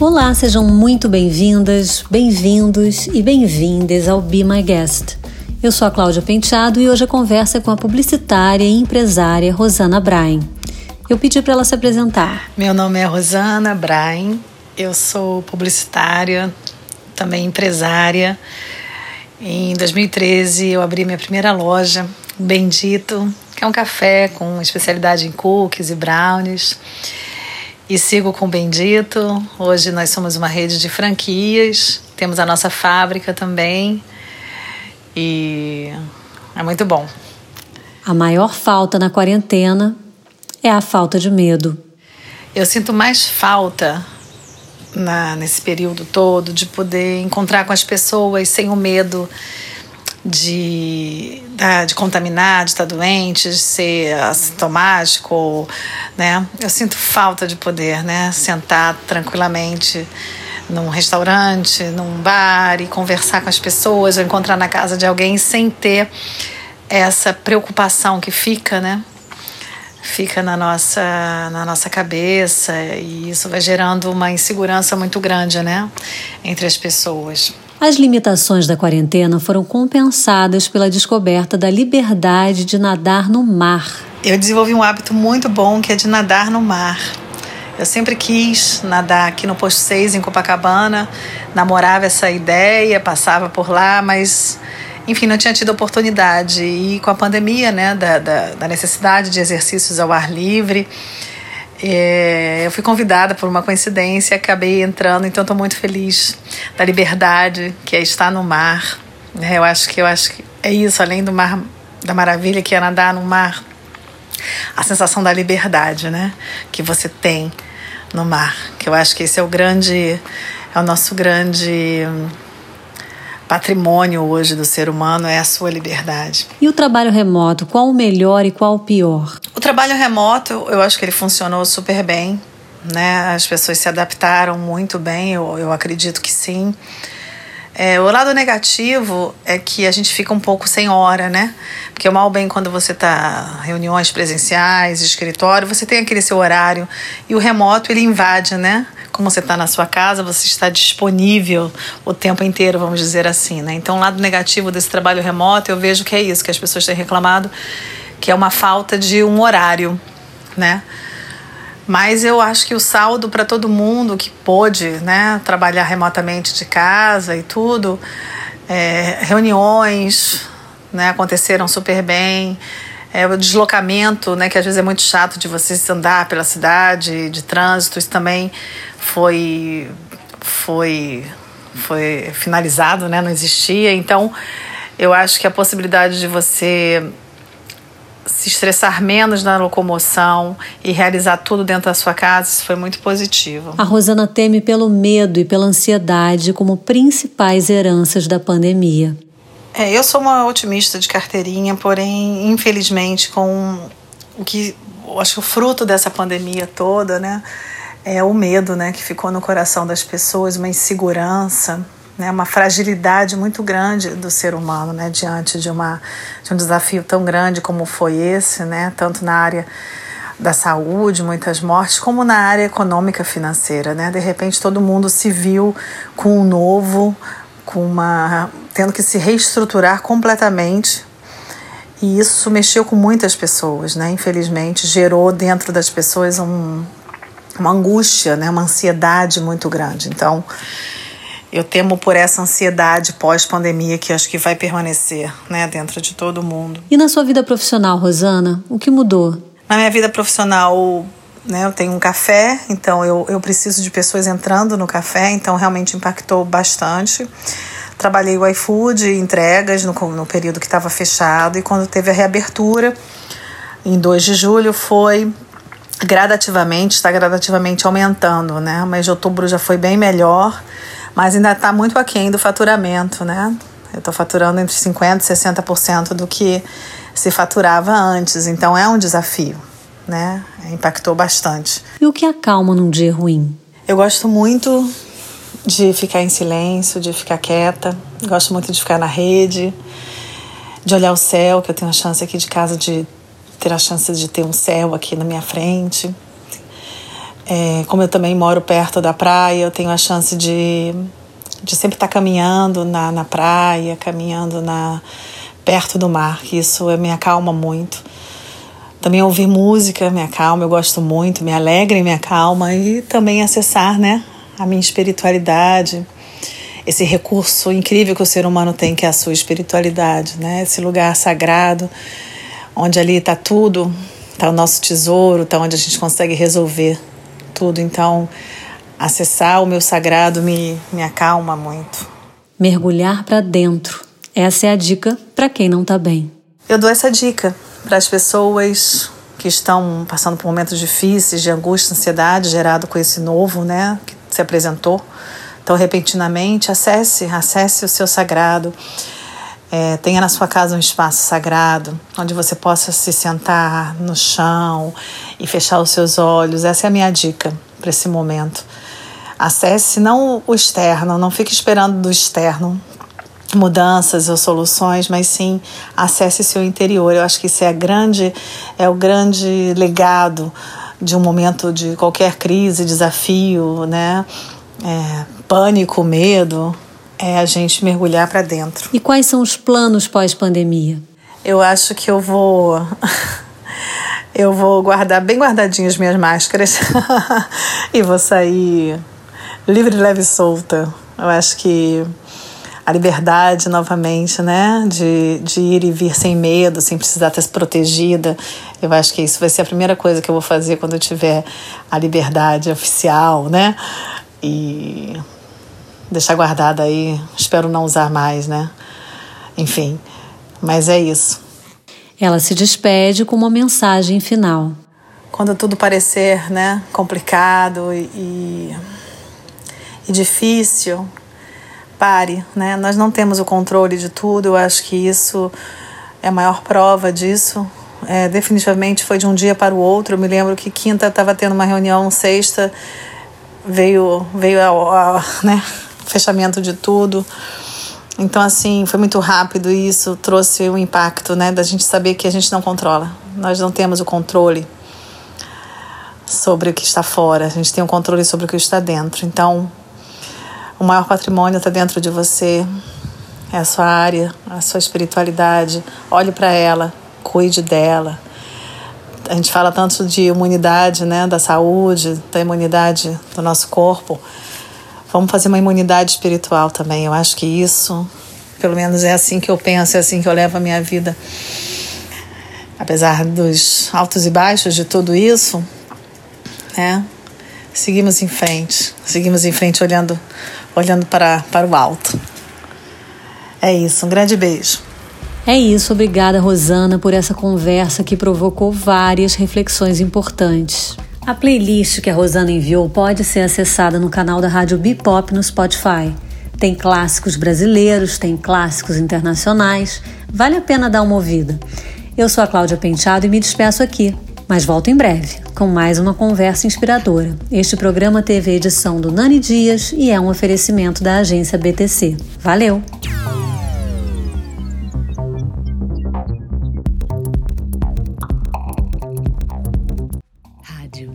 Olá, sejam muito bem-vindas, bem-vindos e bem-vindas ao Be My Guest. Eu sou a Cláudia Penteado e hoje a conversa é com a publicitária e empresária Rosana Brain. Eu pedi para ela se apresentar. Meu nome é Rosana Brain, eu sou publicitária, também empresária. Em 2013 eu abri minha primeira loja, Bendito, que é um café com especialidade em cookies e brownies. E sigo com Bendito. Hoje nós somos uma rede de franquias, temos a nossa fábrica também. E é muito bom. A maior falta na quarentena é a falta de medo. Eu sinto mais falta na, nesse período todo de poder encontrar com as pessoas sem o medo de, de contaminar, de estar doente, de ser assintomático, né? Eu sinto falta de poder, né? Sentar tranquilamente num restaurante, num bar e conversar com as pessoas, ou encontrar na casa de alguém sem ter essa preocupação que fica, né? Fica na nossa, na nossa cabeça e isso vai gerando uma insegurança muito grande, né? Entre as pessoas. As limitações da quarentena foram compensadas pela descoberta da liberdade de nadar no mar. Eu desenvolvi um hábito muito bom que é de nadar no mar. Eu sempre quis nadar aqui no Posto 6, em Copacabana, namorava essa ideia, passava por lá, mas enfim, não tinha tido oportunidade. E com a pandemia, né, da, da, da necessidade de exercícios ao ar livre, é, eu fui convidada por uma coincidência, acabei entrando, então estou muito feliz da liberdade que é estar no mar. É, eu acho que eu acho que é isso, além do mar da maravilha que é nadar no mar, a sensação da liberdade, né, que você tem no mar. Que eu acho que esse é o grande, é o nosso grande patrimônio hoje do ser humano é a sua liberdade. E o trabalho remoto, qual o melhor e qual o pior? O trabalho remoto, eu acho que ele funcionou super bem, né? As pessoas se adaptaram muito bem, eu, eu acredito que sim. É, o lado negativo é que a gente fica um pouco sem hora, né? Porque mal bem quando você está reuniões presenciais, escritório, você tem aquele seu horário e o remoto ele invade, né? Como você está na sua casa, você está disponível o tempo inteiro, vamos dizer assim, né? Então, o lado negativo desse trabalho remoto, eu vejo que é isso, que as pessoas têm reclamado, que é uma falta de um horário, né? Mas eu acho que o saldo para todo mundo que pôde né, trabalhar remotamente de casa e tudo, é, reuniões né, aconteceram super bem. É, o deslocamento, né, que às vezes é muito chato de você andar pela cidade, de trânsito, isso também foi, foi, foi finalizado, né, não existia. Então, eu acho que a possibilidade de você se estressar menos na locomoção e realizar tudo dentro da sua casa, isso foi muito positivo. A Rosana teme pelo medo e pela ansiedade como principais heranças da pandemia. É, eu sou uma otimista de carteirinha, porém, infelizmente, com o que acho que o fruto dessa pandemia toda, né, é o medo, né, que ficou no coração das pessoas, uma insegurança, né, uma fragilidade muito grande do ser humano, né, diante de, uma, de um desafio tão grande como foi esse, né, tanto na área da saúde, muitas mortes, como na área econômica financeira, né? De repente todo mundo se viu com um novo, com uma tendo que se reestruturar completamente. E isso mexeu com muitas pessoas, né? Infelizmente, gerou dentro das pessoas um, uma angústia, né? Uma ansiedade muito grande. Então, eu temo por essa ansiedade pós-pandemia que acho que vai permanecer né, dentro de todo mundo. E na sua vida profissional, Rosana, o que mudou? Na minha vida profissional, né, eu tenho um café, então eu, eu preciso de pessoas entrando no café, então realmente impactou bastante. Trabalhei o iFood, entregas no, no período que estava fechado, e quando teve a reabertura, em 2 de julho, foi gradativamente, está gradativamente aumentando, né? Mas de outubro já foi bem melhor mas ainda está muito aquém do faturamento, né? Eu estou faturando entre 50% e 60% do que se faturava antes, então é um desafio, né? Impactou bastante. E o que acalma num dia ruim? Eu gosto muito de ficar em silêncio, de ficar quieta, gosto muito de ficar na rede, de olhar o céu, que eu tenho a chance aqui de casa de ter a chance de ter um céu aqui na minha frente É, como eu também moro perto da praia, eu tenho a chance de, de sempre estar caminhando na, na praia, caminhando na, perto do mar, que isso me acalma muito. Também ouvir música me acalma, eu gosto muito, me alegra e me acalma. E também acessar né, a minha espiritualidade, esse recurso incrível que o ser humano tem, que é a sua espiritualidade, né? esse lugar sagrado, onde ali está tudo, está o nosso tesouro, está onde a gente consegue resolver tudo. Então, acessar o meu sagrado me, me acalma muito. Mergulhar para dentro. Essa é a dica para quem não está bem. Eu dou essa dica para as pessoas que estão passando por momentos difíceis de angústia, ansiedade gerado com esse novo, né, que se apresentou tão repentinamente, acesse, acesse o seu sagrado. É, tenha na sua casa um espaço sagrado, onde você possa se sentar no chão e fechar os seus olhos. Essa é a minha dica para esse momento. Acesse não o externo, não fique esperando do externo mudanças ou soluções, mas sim acesse seu interior. Eu acho que isso é grande, é o grande legado de um momento de qualquer crise, desafio, né? É, pânico, medo, é a gente mergulhar para dentro. E quais são os planos pós-pandemia? Eu acho que eu vou eu vou guardar bem guardadinhas minhas máscaras e vou sair livre, leve e solta. Eu acho que a liberdade novamente, né? De, de ir e vir sem medo, sem precisar estar protegida. Eu acho que isso vai ser a primeira coisa que eu vou fazer quando eu tiver a liberdade oficial, né? E deixar guardada aí, espero não usar mais, né? Enfim, mas é isso. Ela se despede com uma mensagem final. Quando tudo parecer, né, complicado e, e difícil, pare, né? Nós não temos o controle de tudo. Eu acho que isso é a maior prova disso. É, definitivamente foi de um dia para o outro. Eu me lembro que quinta estava tendo uma reunião, sexta veio veio a, a né, fechamento de tudo. Então assim foi muito rápido e isso trouxe um impacto, né, da gente saber que a gente não controla. Nós não temos o controle sobre o que está fora. A gente tem o controle sobre o que está dentro. Então o maior patrimônio está dentro de você, é a sua área, a sua espiritualidade. Olhe para ela, cuide dela. A gente fala tanto de imunidade, né, da saúde, da imunidade do nosso corpo. Vamos fazer uma imunidade espiritual também. Eu acho que isso, pelo menos é assim que eu penso, é assim que eu levo a minha vida. Apesar dos altos e baixos de tudo isso, né? Seguimos em frente, seguimos em frente olhando olhando para, para o alto. É isso, um grande beijo. É isso, obrigada Rosana por essa conversa que provocou várias reflexões importantes. A playlist que a Rosana enviou pode ser acessada no canal da Rádio Bipop no Spotify. Tem clássicos brasileiros, tem clássicos internacionais, vale a pena dar uma ouvida. Eu sou a Cláudia Penteado e me despeço aqui. Mas volto em breve com mais uma conversa inspiradora. Este programa teve edição do Nani Dias e é um oferecimento da agência BTC. Valeu! Rádio.